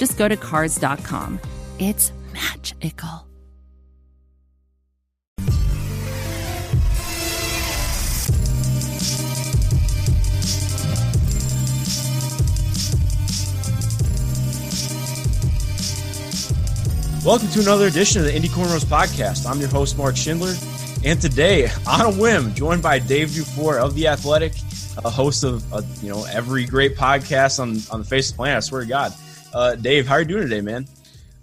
just go to Cars.com. It's magical. Welcome to another edition of the Indy Cornrows podcast. I'm your host, Mark Schindler. And today, on a whim, joined by Dave DuFour of The Athletic, a host of uh, you know every great podcast on, on the face of the planet, I swear to God. Uh, Dave, how are you doing today, man?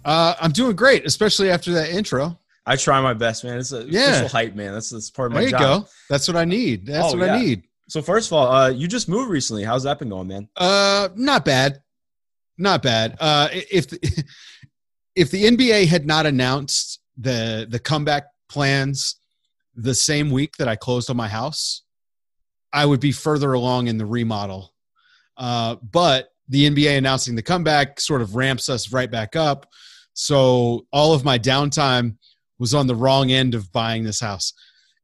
Uh, I'm doing great, especially after that intro. I try my best, man. It's a Yeah. hype, man. That's, that's part of my There you job. go. That's what I need. That's Oh, what yeah. I need. So first of all, uh, you just moved recently. How's that been going, man? Uh, not bad, not bad. Uh, if the, if the NBA had not announced the the comeback plans the same week that I closed on my house, I would be further along in the remodel. Uh, but the NBA announcing the comeback sort of ramps us right back up. So all of my downtime was on the wrong end of buying this house.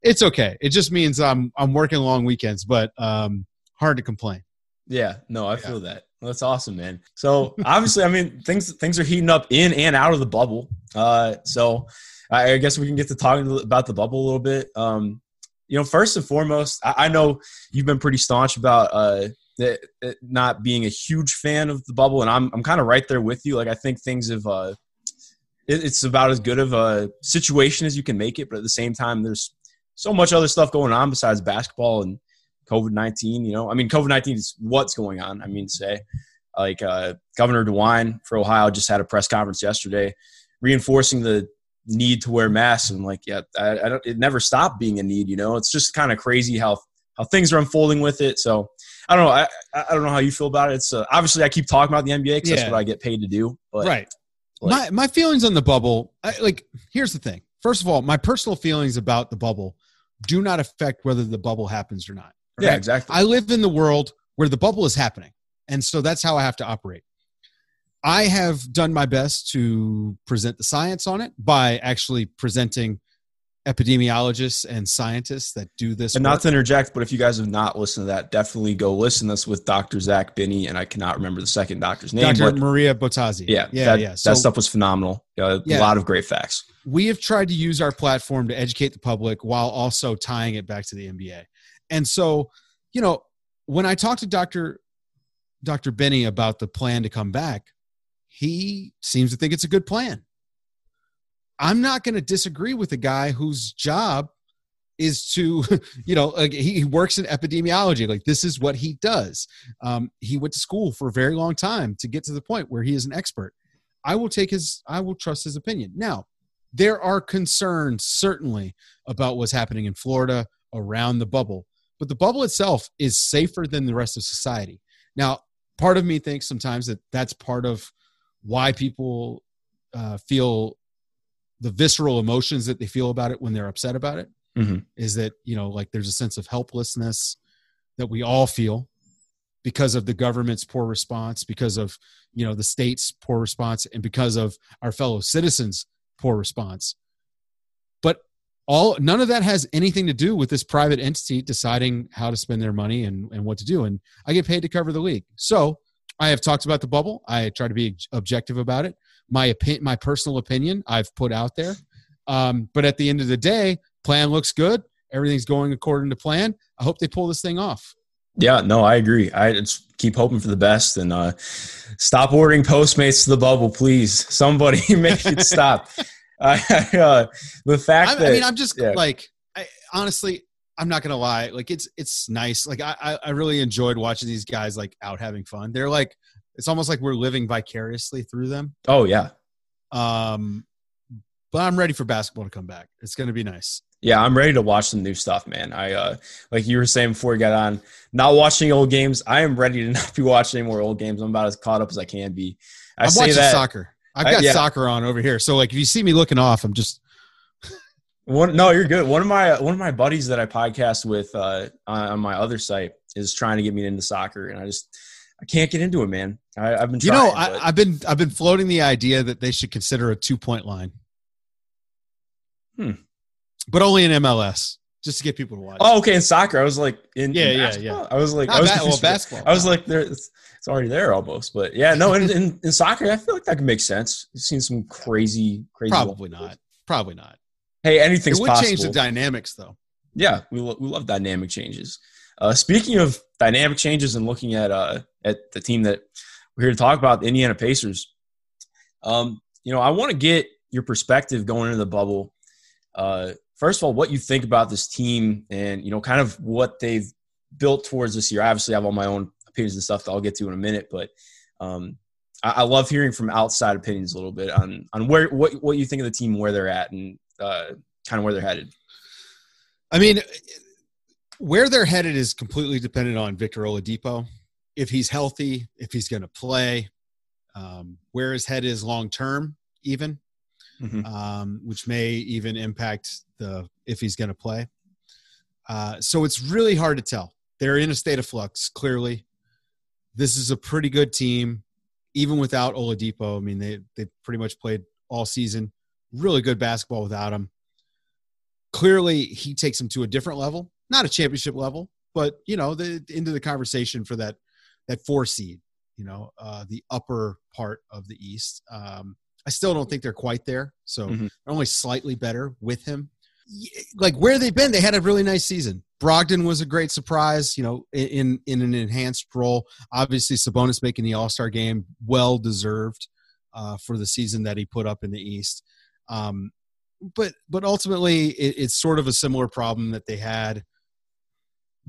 It's okay. It just means I'm I'm working long weekends, but um, hard to complain. Yeah, no, I feel that. That's awesome, man. So obviously, I mean, things things are heating up in and out of the bubble. Uh, so I I guess we can get to talking about the bubble a little bit. Um, you know, first and foremost, I, I know you've been pretty staunch about uh, it not being a huge fan of the bubble, and I'm I'm kind of right there with you. Like, I think things have uh, it, it's about as good of a situation as you can make it, but at the same time, there's so much other stuff going on besides basketball and COVID nineteen. You know, I mean, COVID nineteen is what's going on. I mean, say like uh, Governor DeWine for Ohio just had a press conference yesterday, reinforcing the need to wear masks. And like, yeah, I, I don't. It never stopped being a need. You know, it's just kind of crazy how how things are unfolding with it. So I don't know. I I don't know how you feel about it. It's uh, obviously I keep talking about the NBA because Yeah. that's what I get paid to do. But right. like- my my feelings on the bubble, I, like here's the thing. First of all, my personal feelings about the bubble do not affect whether the bubble happens or not. yeah, exactly. I live in the world where the bubble is happening, and so that's how I have to operate. I have done my best to present the science on it by actually presenting epidemiologists and scientists that do this. And not to interject, but if you guys have not listened to that, definitely go listen. That's with Dr. Zach Binney, and I cannot remember the second doctor's name. Dr. Maria Bottazzi. yeah, yeah, that, yeah. that stuff was phenomenal. Uh, Yeah. A lot of great facts. we have tried to use our platform to educate the public while also tying it back to the NBA. And so, you know, when I talked to Dr. Dr. Binney about the plan to come back, he seems to think it's a good plan. I'm not going to disagree with a guy whose job is to, you know, he works in epidemiology. Like this is what he does. Um, he went to school for a very long time to get to the point where he is an expert. I will take his, I will trust his opinion. Now, there are concerns certainly about what's happening in Florida around the bubble, but the bubble itself is safer than the rest of society. Now, part of me thinks sometimes that that's part of why people uh, feel the visceral emotions that they feel about it when they're upset about it. Mhm. Is that you know like there's a sense of helplessness that we all feel because of the government's poor response because of you know the state's poor response and because of our fellow citizens poor response but all none of that has anything to do with this private entity deciding how to spend their money and, and what to do and i get paid to cover the league so i have talked about the bubble i try to be objective about it my opinion my personal opinion i've put out there um, but at the end of the day plan looks good everything's going according to plan i hope they pull this thing off Yeah, no, I agree. I just keep hoping for the best and uh, stop ordering Postmates to the bubble, please. Somebody make it stop. I, uh, the fact I, that I mean, I'm just yeah. like, I, honestly, I'm not gonna lie. Like, it's it's nice. Like, I I- I really enjoyed watching these guys like out having fun. They're like, it's almost like we're living vicariously through them. oh yeah, Um, but I'm ready for basketball to come back. It's gonna be nice. yeah, I'm ready to watch some new stuff, man. I uh, like you were saying before we got on, not watching old games. I am ready to not be watching any more old games. I'm about as caught up as I can be. I I'm say watching that. soccer. I've got yeah. soccer on over here, so like if you see me looking off, I'm just One, no, you're good. One of my one of my buddies that I podcast with uh, on my other site is trying to get me into soccer, and I just I can't get into it, man. I, I've been you trying. know but- I, I've been I've been floating the idea that they should consider a two point line. Hmm. But only in MLS, just to get people to watch. oh, okay. In soccer, I was like, in Yeah, in yeah, basketball? I was like, Not I was, ba- well, basketball. I was like, there, it's, already there almost, but yeah, no. In, in, in soccer, I feel like that could make sense. I've seen some crazy, crazy. probably not. Probably not. Hey, It anything's would possible. change the dynamics, though. yeah, we, lo- we love dynamic changes. Uh, speaking of dynamic changes and looking at uh, at the team that we're here to talk about, the Indiana Pacers. Um, you know, I want to get your perspective going into the bubble. Uh, first of all, what you think about this team, and you know, kind of what they've built towards this year. Obviously, I have all my own opinions and stuff that I'll get to in a minute, but um, I, I love hearing from outside opinions a little bit on on where what what you think of the team, where they're at, and uh, kind of where they're headed. I mean, where they're headed is completely dependent on Victor Oladipo. If he's healthy, if he's going to play, um, where his head is long term, even, Mhm. um, which may even impact the if he's going to play. Uh, so it's really hard to tell. They're in a state of flux. Clearly, this is a pretty good team, even without Oladipo. I mean, they they pretty much played all season. Really good basketball without him clearly he takes them to a different level not a championship level but you know the into the conversation for that that four seed you know uh the upper part of the east. Um i still don't think they're quite there so Mhm. they're only slightly better with him. Like where they've been they had a really nice season. Brogdon was a great surprise you know in in an enhanced role. Obviously sabonis making the all-star game well deserved uh, for the season that he put up in the east. Um, but but ultimately it, it's sort of a similar problem that they had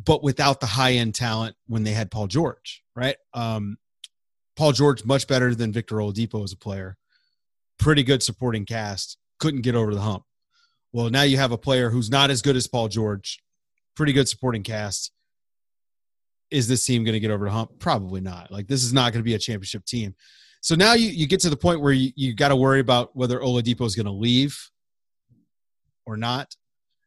but without the high end talent when they had paul george right? Um, paul george much better than victor oladipo as a player. Pretty good supporting cast. Couldn't get over the hump. Well now you have a player who's not as good as paul george. Pretty good supporting cast. Is this team going to get over the hump? Probably not. Like this is not going to be a championship team. So now you, you get to the point where you, you got to worry about whether Oladipo is going to leave or not.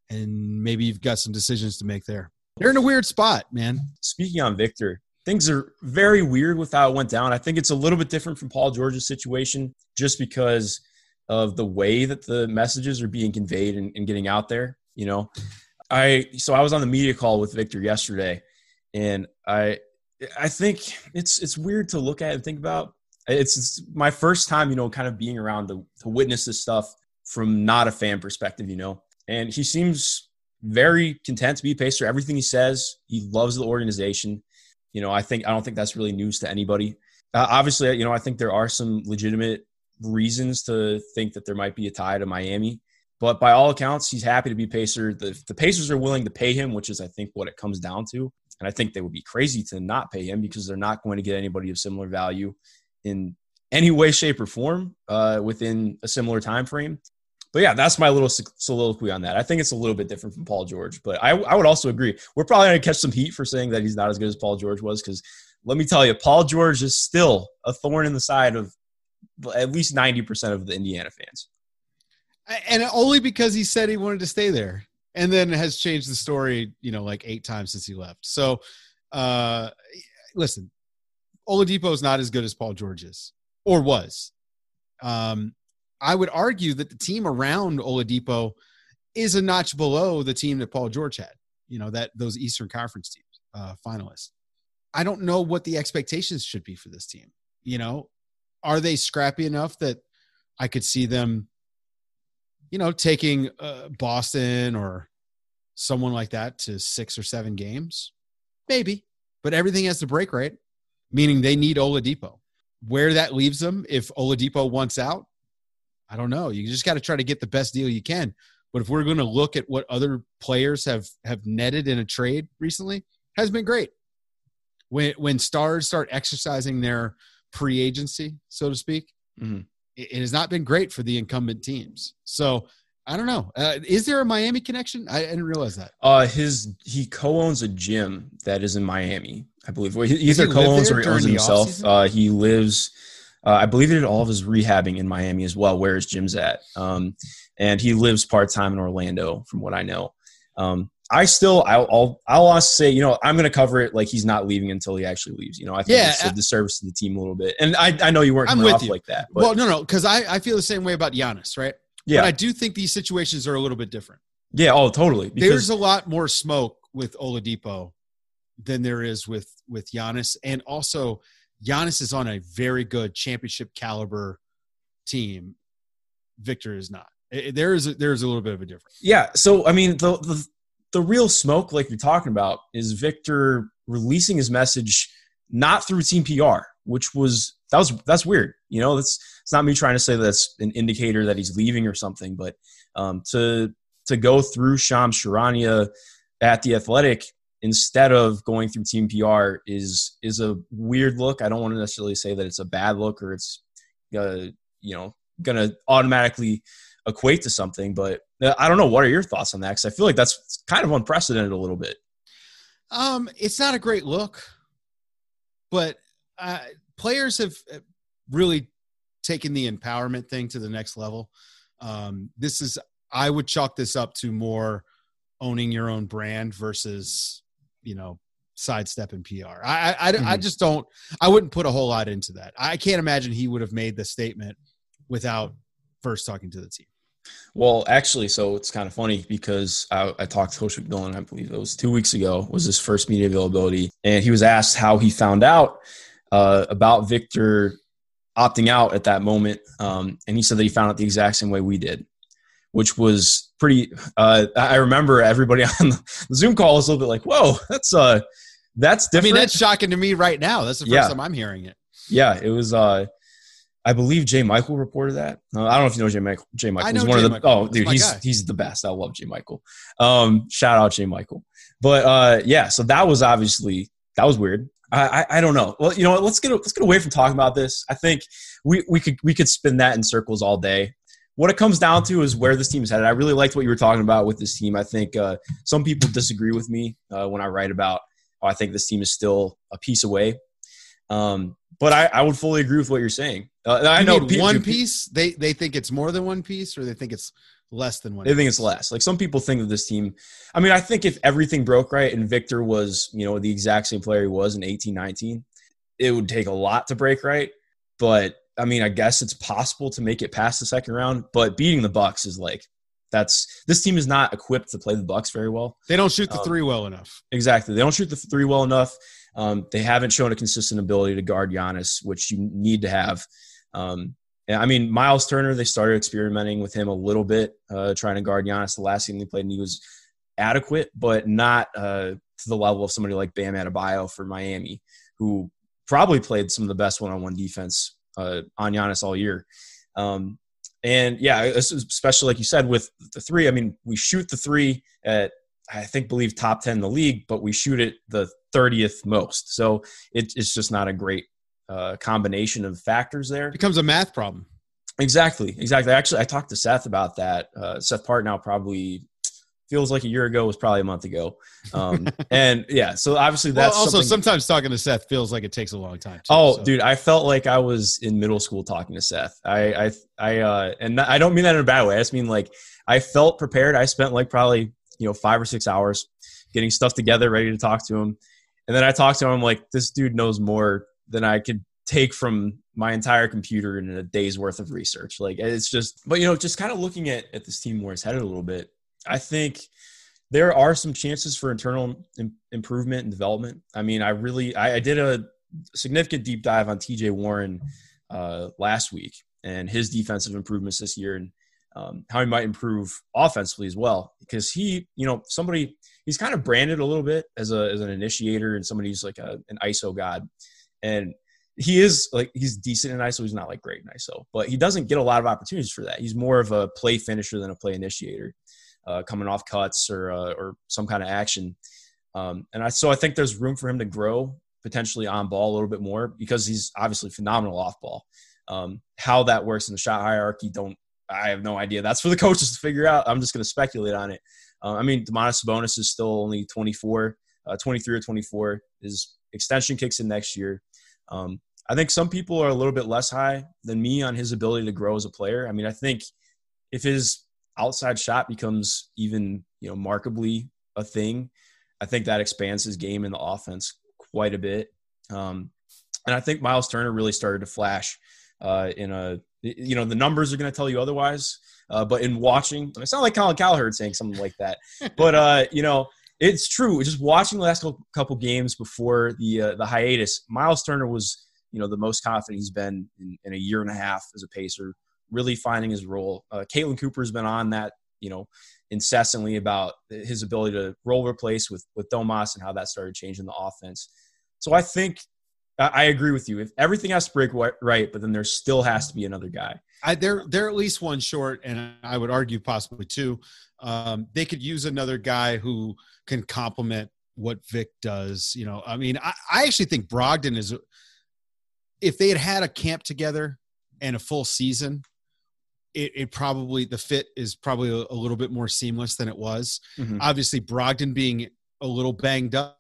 And maybe you've got some decisions to make there. They're in a weird spot, man. speaking on Victor, things are very weird with how it went down. I think it's a little bit different from Paul George's situation just because of the way that the messages are being conveyed and, and getting out there. You know, I so I was on the media call with Victor yesterday, and I I think it's it's weird to look at and think about. It's, it's my first time, you know, kind of being around to, to witness this stuff from not a fan perspective, you know. And he seems very content to be a Pacer. Everything he says, he loves the organization. You know, I think I don't think that's really news to anybody. Uh, obviously, you know, I think there are some legitimate reasons to think that there might be a tie to Miami. But by all accounts, he's happy to be Pacer. The, the Pacers are willing to pay him, which is, I think, what it comes down to. And I think they would be crazy to not pay him because they're not going to get anybody of similar value in any way, shape, or form uh, within a similar time frame. But yeah, that's my little soliloquy on that. I think it's a little bit different from Paul George, but I, I would also agree. We're probably going to catch some heat for saying that he's not as good as Paul George was because let me tell you, Paul George is still a thorn in the side of at least 90% of the Indiana fans. And only because he said he wanted to stay there and then has changed the story, you know, like eight times since he left. So, uh, listen, Oladipo is not as good as Paul George is or was. Um, I would argue that the team around Oladipo is a notch below the team that Paul George had. You know that those Eastern Conference teams, uh, finalists. I don't know what the expectations should be for this team. You know, are they scrappy enough that I could see them, you know, taking uh, Boston or someone like that to six or seven games? Maybe, but everything has to break right, meaning they need Oladipo. Where that leaves them, if Oladipo wants out, I don't know. You just got to try to get the best deal you can. But if we're going to look at what other players have have netted in a trade recently, has been great. When when stars start exercising their pre agency, so to speak, Mhm. it, it has not been great for the incumbent teams. So I don't know. Uh, is there a Miami connection? I didn't realize that. Uh, his he co-owns a gym that is in Miami, I believe. Well, he either co-owns or he owns himself. Uh, he lives Uh, I believe he did all of his rehabbing in Miami as well, where his gym's at. Um, and he lives part time in Orlando, from what I know. Um, I still, I'll, I'll, I'll honestly say, you know, I'm going to cover it like he's not leaving until he actually leaves. You know, I think Yeah, it's a disservice to the team a little bit. And I, I know you weren't I'm with off you. like that. But well, no, no, because I, I feel the same way about Giannis, right? yeah, But I do think these situations are a little bit different. yeah, oh, totally. Because There's a lot more smoke with Oladipo than there is with with Giannis, and also Giannis is on a very good championship caliber team. Victor is not. There is a, there is a little bit of a difference. Yeah. So I mean, the, the the real smoke, like you're talking about, is Victor releasing his message not through Team PR, which was that was that's weird. You know, that's it's not me trying to say that's an indicator that he's leaving or something, but um, to to go through Shams Charania at the Athletic instead of going through Team PR is is a weird look. I don't want to necessarily say that it's a bad look or it's uh, you know going to automatically equate to something, but uh, I don't know. What are your thoughts on that? Because I feel like that's kind of unprecedented a little bit. Um, it's not a great look, but uh, players have uh, really taken the empowerment thing to the next level. Um, this is, I would chalk this up to more owning your own brand versus, you know, sidestepping PR. I, I, I, I just don't, I wouldn't put a whole lot into that. I can't imagine he would have made the statement without first talking to the team. Well, actually, so it's kind of funny because I, I talked to Coach McMillan, I believe it was two weeks ago, was his first media availability. And he was asked how he found out uh, about Victor opting out at that moment. Um, and he said that he found out the exact same way we did, which was pretty. Uh, I remember everybody on the Zoom call was a little bit like, whoa, that's, uh, that's I mean, that's shocking to me right now. That's the first Yeah. time I'm hearing it. Yeah, it was. Uh, I believe Jay Michael reported that. Uh, I don't know if you know Jay Michael. Jay Michael. He's one Jay of the. Michael. Oh, dude, he's guy. he's the best. I love Jay Michael. Um, shout out Jay Michael. But uh, yeah, so that was obviously that was weird. I, I I don't know. Well, you know what? Let's get let's get away from talking about this. I think we we could we could spin that in circles all day. What it comes down to is where this team is headed. I really liked what you were talking about with this team. I think uh, some people disagree with me uh, when I write about. Oh, I think this team is still a piece away. Um, but I, I would fully agree with what you're saying. Uh, I You know mean one piece. They they think it's more than one piece, or they think it's less than one. They think it's less. Like some people think of this team. I mean, I think if everything broke right and Victor was, you know, the exact same player he was in 18, 19, it would take a lot to break right. But I mean, I guess it's possible to make it past the second round. But beating the Bucks is like that's this team is not equipped to play the Bucks very well. They don't shoot the Um, three well enough. Exactly. They don't shoot the three well enough. Um, they haven't shown a consistent ability to guard Giannis, which you need to have. Um, I mean, Miles Turner, they started experimenting with him a little bit, uh, trying to guard Giannis the last game they played, and he was adequate, but not uh, to the level of somebody like Bam Adebayo for Miami, who probably played some of the best one-on-one defense uh, on Giannis all year. Um, and yeah, especially like you said with the three. I mean, we shoot the three at I think believe top ten in the league, but we shoot it the thirtieth most. So it, it's just not a great uh, combination of factors there. It becomes a math problem. Exactly, exactly. Actually, I talked to Seth about that. Uh, Seth Partnow probably feels like a year ago was probably a month ago. Um, and yeah, so obviously Well, that's also something- sometimes talking to Seth feels like it takes a long time. Too, Oh, so. dude, I felt like I was in middle school talking to Seth. I, I, I, uh, and I don't mean that in a bad way. I just mean like I felt prepared. I spent like probably you know five or six hours getting stuff together, ready to talk to him. And then I talked to him. I'm like, this dude knows more than I could take from my entire computer in a day's worth of research. Like it's just, but you know, just kind of looking at at this team where it's headed a little bit. I think there are some chances for internal Im- improvement and development. I mean, I really, I, I did a significant deep dive on TJ Warren uh, last week and his defensive improvements this year and um, how he might improve offensively as well. Because he, you know, somebody he's kind of branded a little bit as a as an initiator and somebody who's like a, an ISO god, and he is like he's decent in ISO. He's not like great in ISO, but he doesn't get a lot of opportunities for that. He's more of a play finisher than a play initiator, uh, coming off cuts or uh, or some kind of action. Um, and I so I think there's room for him to grow potentially on ball a little bit more because he's obviously phenomenal off ball. Um, how that works in the shot hierarchy, don't I have no idea. That's for the coaches to figure out. I'm just going to speculate on it. Uh, I mean, Domantas Sabonis is still only 24, uh, 23 or 24. His extension kicks in next year. Um, I think some people are a little bit less high than me on his ability to grow as a player. I mean, I think if his outside shot becomes even you know markedly a thing, I think that expands his game in the offense quite a bit. Um, and I think Miles Turner really started to flash uh, in a you know the numbers are going to tell you otherwise. Uh, but in watching, I sound like Colin Cowherd saying something like that. but uh, you know, it's true. Just watching the last couple games before the uh, the hiatus, Miles Turner was you know the most confident he's been in, in, a year and a half as a pacer, really finding his role. Uh, Caitlin Cooper's been on that you know incessantly about his ability to role replace with with Domas and how that started changing the offense. So I think I agree with you. If everything has to break right, but then there still has to be another guy. I, they're they're at least one short, and I would argue possibly two. Um, they could use another guy who can complement what Vic does. You know, I mean, I, I actually think Brogdon is. If they had had a camp together and a full season, it, it probably the fit is probably a, a, little bit more seamless than it was. Mm-hmm. Obviously, Brogdon being a little banged up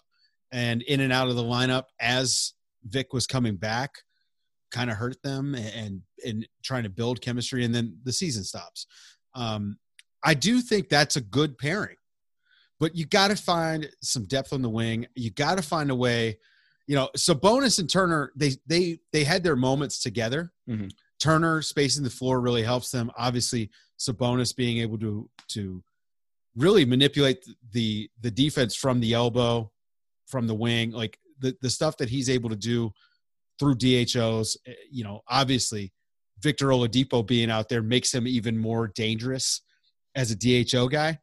and in and out of the lineup as Vic was coming back kind of hurt them and and trying to build chemistry and then the season stops. Um, I do think that's a good pairing. But you got to find some depth on the wing. You got to find a way, you know, Sabonis and Turner they they they had their moments together. Mm-hmm. Turner spacing the floor really helps them. Obviously, Sabonis being able to to really manipulate the the defense from the elbow, from the wing, like the, the stuff that he's able to do through DHOs, eh, you know, obviously Victor Oladipo being out there makes him even more dangerous as a DHO guy.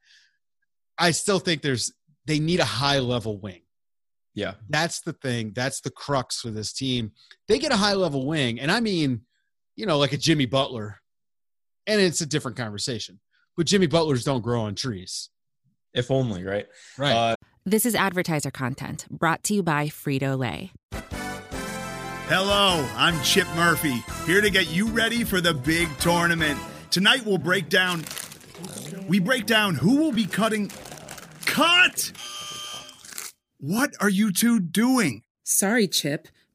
I still think there's they need a high level wing. Yeah. That's the thing. That's the crux for this team. They get a high level wing, and I mean, you know, like a Jimmy Butler. And it's a different conversation. But Jimmy Butlers don't grow on trees. If only, right? Right. Uh, this is advertiser content brought to you by Frito Lay. Hello, I'm Chip Murphy, here to get you ready for the big tournament. Tonight we'll break down. We break down who will be cutting. Cut! What are you two doing? Sorry, Chip.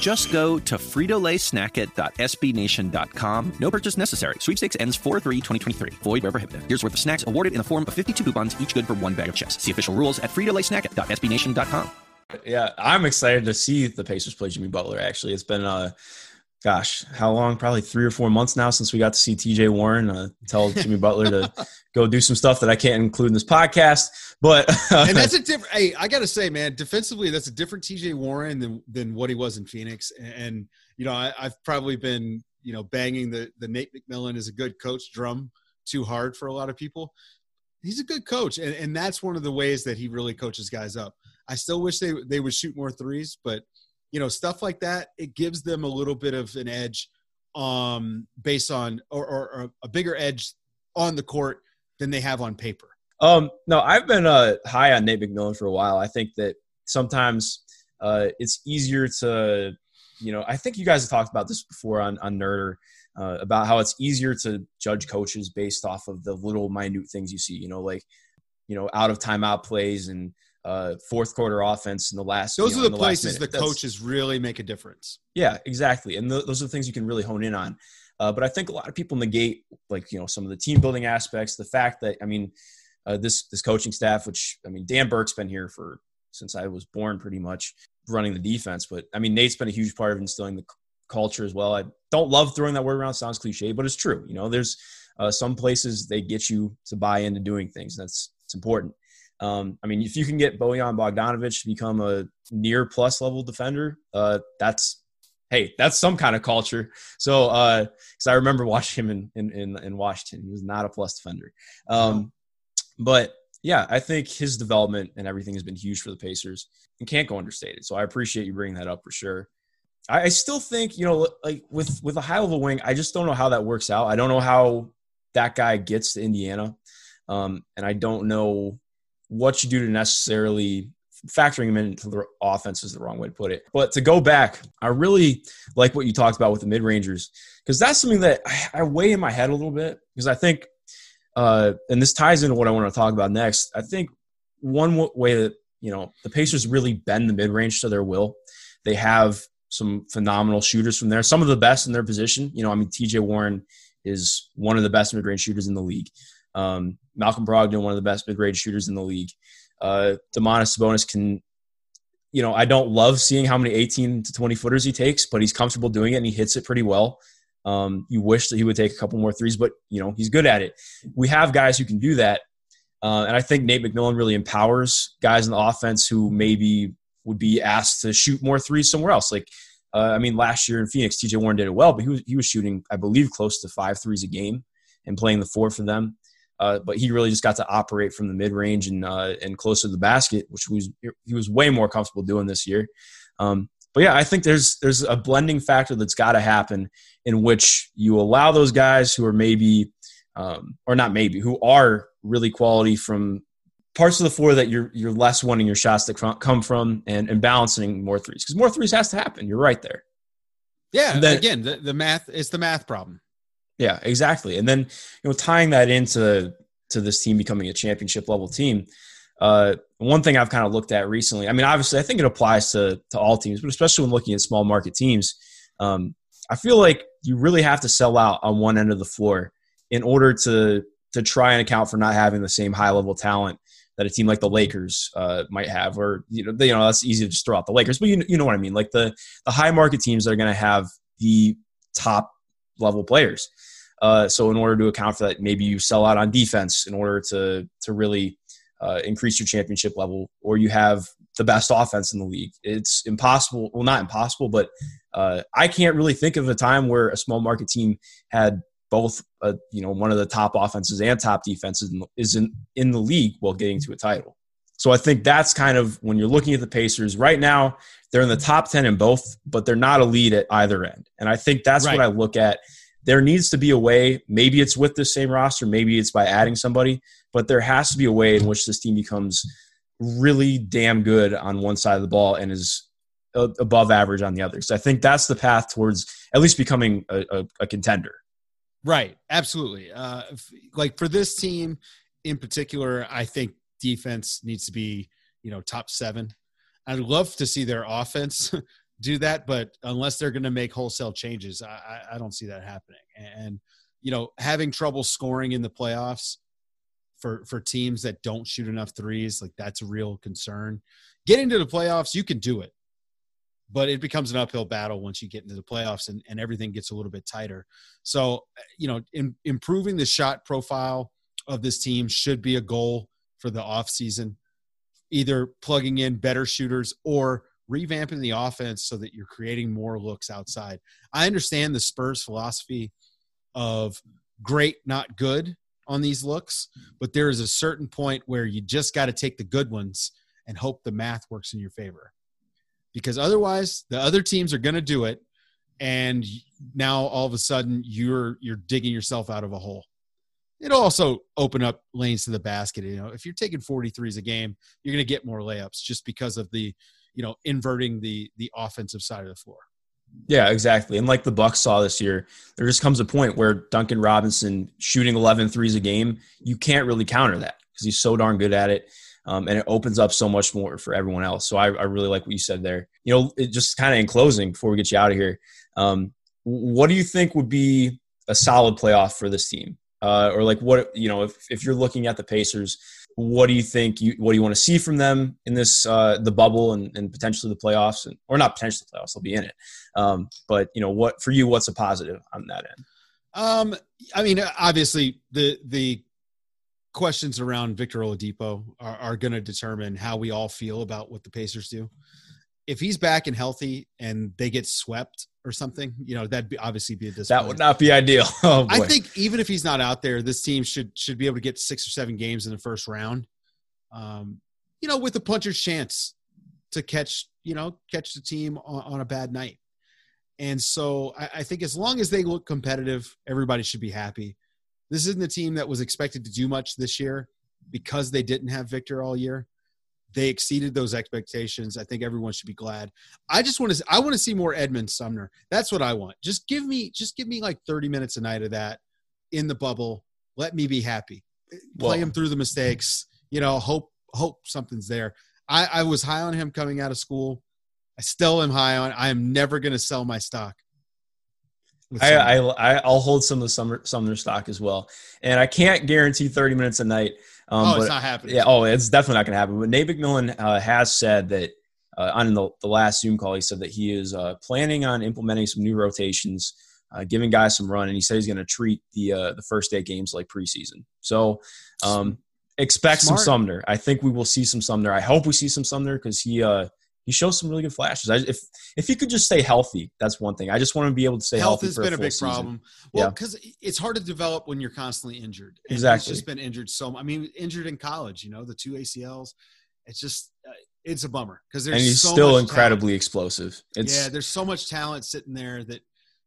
Just go to fritolaysnackit.sbnation.com. No purchase necessary. Sweepstakes ends 4-3-2023. Void where prohibited. Here's worth of snacks awarded in the form of 52 coupons, each good for one bag of chips. See official rules at fritolaysnackit.sbnation.com. Yeah, I'm excited to see the Pacers play Jimmy Butler, actually. It's been uh, gosh, how long? Probably three or four months now since we got to see TJ Warren uh, tell Jimmy Butler to go do some stuff that I can't include in this podcast. But uh, and that's a different. Hey, I got to say, man, defensively, that's a different TJ Warren than than what he was in Phoenix. And you know, I, I've probably been you know banging the the Nate McMillan is a good coach drum too hard for a lot of people. He's a good coach, and, and that's one of the ways that he really coaches guys up. I still wish they they would shoot more threes, but you know stuff like that it gives them a little bit of an edge um based on or, or, or a bigger edge on the court than they have on paper. Um no i've been uh high on nate mcmillan for a while. I think that sometimes uh it's easier to you know i think you guys have talked about this before on on nerder uh, about how it's easier to judge coaches based off of the little minute things you see you know like you know out of timeout plays and uh, fourth quarter offense in the last. Those you know, are the, the places the coaches really make a difference. Yeah, exactly, and th- those are the things you can really hone in on. Uh, but I think a lot of people negate, like you know, some of the team building aspects. The fact that I mean, uh, this this coaching staff, which I mean, Dan Burke's been here for since I was born, pretty much running the defense. But I mean, Nate's been a huge part of instilling the c- culture as well. I don't love throwing that word around; sounds cliche, but it's true. You know, there's uh, some places they get you to buy into doing things. That's it's important. Um, I mean, if you can get Bojan Bogdanovic to become a near plus level defender, uh, that's hey, that's some kind of culture. So, because uh, I remember watching him in, in, in in Washington, he was not a plus defender. Um, But yeah, I think his development and everything has been huge for the Pacers and can't go understated. So I appreciate you bringing that up for sure. I, I still think, you know, like with with a high level wing, I just don't know how that works out. I don't know how that guy gets to Indiana. Um, and I don't know what you do to necessarily factoring him into the offense is the wrong way to put it. But to go back, I really like what you talked about with the mid rangers because that's something that I, weigh in my head a little bit because I think, uh, and this ties into what I want to talk about next. I think one way that you know the Pacers really bend the mid range to their will. They have some phenomenal shooters from there, some of the best in their position. You know, I mean, T.J. Warren is one of the best mid range shooters in the league. Um, Malcolm Brogdon, one of the best mid range shooters in the league. Uh, Domantas Sabonis can, you know, I don't love seeing how many 18 to 20 footers he takes, but he's comfortable doing it and he hits it pretty well. Um, you wish that he would take a couple more threes, but you know he's good at it. We have guys who can do that, uh, and I think Nate McMillan really empowers guys in the offense who maybe would be asked to shoot more threes somewhere else. Like, uh, I mean, last year in Phoenix, T.J. Warren did it well, but he was he was shooting, I believe, close to five threes a game and playing the four for them. Uh, but he really just got to operate from the mid range and uh, and closer to the basket, which was he was way more comfortable doing this year. Um, but yeah, I think there's there's a blending factor that's got to happen in which you allow those guys who are maybe um, or not maybe who are really quality from parts of the floor that you're you're less wanting your shots to come from and, and balancing more threes because more threes has to happen. You're right there. Yeah, then, again, the, the math it's the math problem. Yeah, exactly. And then you know tying that into to this team becoming a championship level team. Uh, one thing I've kind of looked at recently. I mean, obviously, I think it applies to to all teams, but especially when looking at small market teams, um, I feel like you really have to sell out on one end of the floor in order to to try and account for not having the same high level talent that a team like the Lakers uh, might have, or you know, they, you know, that's easy to just throw out the Lakers, but you you know what I mean, like the the high market teams are going to have the top level players. Uh, so in order to account for that, maybe you sell out on defense in order to to really uh, increase your championship level, or you have the best offense in the league. It's impossible. Well, not impossible, but uh, I can't really think of a time where a small market team had both, uh, you know, one of the top offenses and top defenses is in, in the league while getting to a title. So I think that's kind of when you're looking at the Pacers right now, they're in the top 10 in both, but they're not elite at either end. And I think that's right. what I look at there needs to be a way. Maybe it's with the same roster, maybe it's by adding somebody, but there has to be a way in which this team becomes really damn good on one side of the ball and is above average on the other. So I think that's the path towards at least becoming a, a, a contender. Right. Absolutely. Uh, like for this team in particular, I think defense needs to be, you know, top seven. I'd love to see their offense do that, but unless they're going to make wholesale changes, I, I don't see that happening. And you know, having trouble scoring in the playoffs for for teams that don't shoot enough threes, like that's a real concern. Getting to the playoffs, you can do it, but it becomes an uphill battle once you get into the playoffs and, and everything gets a little bit tighter. So, you know, in, improving the shot profile of this team should be a goal for the offseason, either plugging in better shooters or revamping the offense so that you're creating more looks outside. I understand the Spurs philosophy of great, not good on these looks, but there is a certain point where you just got to take the good ones and hope the math works in your favor. Because otherwise, the other teams are going to do it and now all of a sudden you're you're digging yourself out of a hole. It'll also open up lanes to the basket. You know, if you're taking 43s a game, you're going to get more layups just because of the you know inverting the the offensive side of the floor. Yeah, exactly. And like the Bucks saw this year, there just comes a point where Duncan Robinson shooting 11 threes a game, you can't really counter that because he's so darn good at it. Um, and it opens up so much more for everyone else. So I, I really like what you said there. You know, just kind of in closing before we get you out of here, um, what do you think would be a solid playoff for this team? Uh, or like what you know, if if you're looking at the Pacers, what do you think you what do you want to see from them in this uh, the bubble and, and potentially the playoffs and, or not potentially the playoffs they'll be in it. Um, but you know what for you what's a positive on that end? Um, i mean obviously the the questions around victor oladipo are, are going to determine how we all feel about what the pacers do if he's back and healthy and they get swept or something, you know, that'd be obviously be a disappointment. That would not be ideal. Oh, I think even if he's not out there, this team should should be able to get six or seven games in the first round. Um, you know, with a puncher's chance to catch, you know, catch the team on, on a bad night. And so I, I think as long as they look competitive, everybody should be happy. This isn't a team that was expected to do much this year because they didn't have Victor all year. They exceeded those expectations. I think everyone should be glad. I just want to I want to see more Edmond Sumner. That's what I want. Just give me just give me like 30 minutes a night of that in the bubble. Let me be happy. Play Well- him through the mistakes. You know, hope hope something's there. I, I was high on him coming out of school. I still am high on. I am never going to sell my stock. I, Sumner. I I'll hold some of the summer Sumner stock as well, and I can't guarantee 30 minutes a night. Um, oh, but it's not happening. yeah, oh, it's definitely not going to happen. But Nate McMillan uh, has said that uh, on the, the last Zoom call, he said that he is uh, planning on implementing some new rotations, uh, giving guys some run, and he said he's going to treat the uh, the first day games like preseason. So um, expect some Sumner. I think we will see some Sumner. I hope we see some Sumner because he uh, he shows some really good flashes. I, if if he could just stay healthy, that's one thing. I just want to be able to stay Health healthy. Health has been a full big season. problem. Well, Yeah. because it's hard to develop when you're constantly injured. And Exactly. He's just been injured so. I mean, injured in college. You know, the two ACLs. It's just uh, it's a bummer because there's and he's so still incredibly explosive. It's Yeah, there's so much talent sitting there that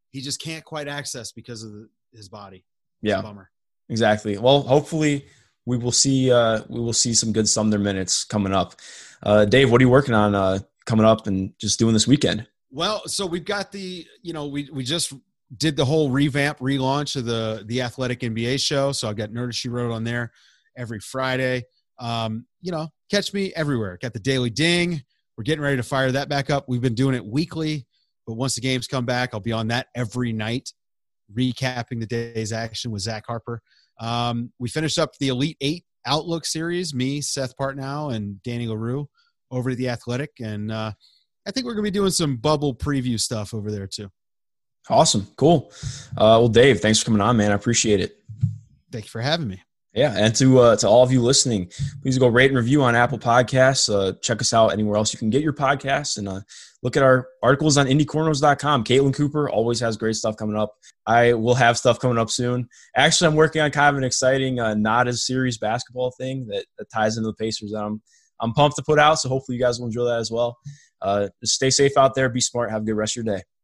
he just can't quite access because of the, his body. It's yeah. a bummer. Exactly. Well, hopefully we will see uh, we will see some good Sumner minutes coming up. Uh, Dave, what are you working on uh, coming up and just doing this weekend? Well, so we've got the, you know, we we just did the whole revamp relaunch of the the Athletic NBA show. So I've got Nerd She Wrote on there every Friday. Um, you know, catch me everywhere. Got the Daily Ding. We're getting ready to fire that back up. We've been doing it weekly, but once the games come back, I'll be on that every night, recapping the day's action with Zach Harper. Um, we finished up the Elite Eight Outlook series, me, Seth Partnow, and Danny Leroux over at the Athletic. And uh, I think we're going to be doing some bubble preview stuff over there too. Awesome. Cool. Uh, well, Dave, thanks for coming on, man. I appreciate it. Thank you for having me. Yeah, and to uh, to all of you listening, please go rate and review on Apple Podcasts. Uh, check us out anywhere else you can get your podcasts, and uh, look at our articles on IndyCornrows.com. Caitlin Cooper always has great stuff coming up. I will have stuff coming up soon. Actually, I'm working on kind of an exciting, uh, not as serious basketball thing that, that ties into the Pacers. That I'm I'm pumped to put out. So hopefully you guys will enjoy that as well. Uh, stay safe out there, be smart, have a good rest of your day.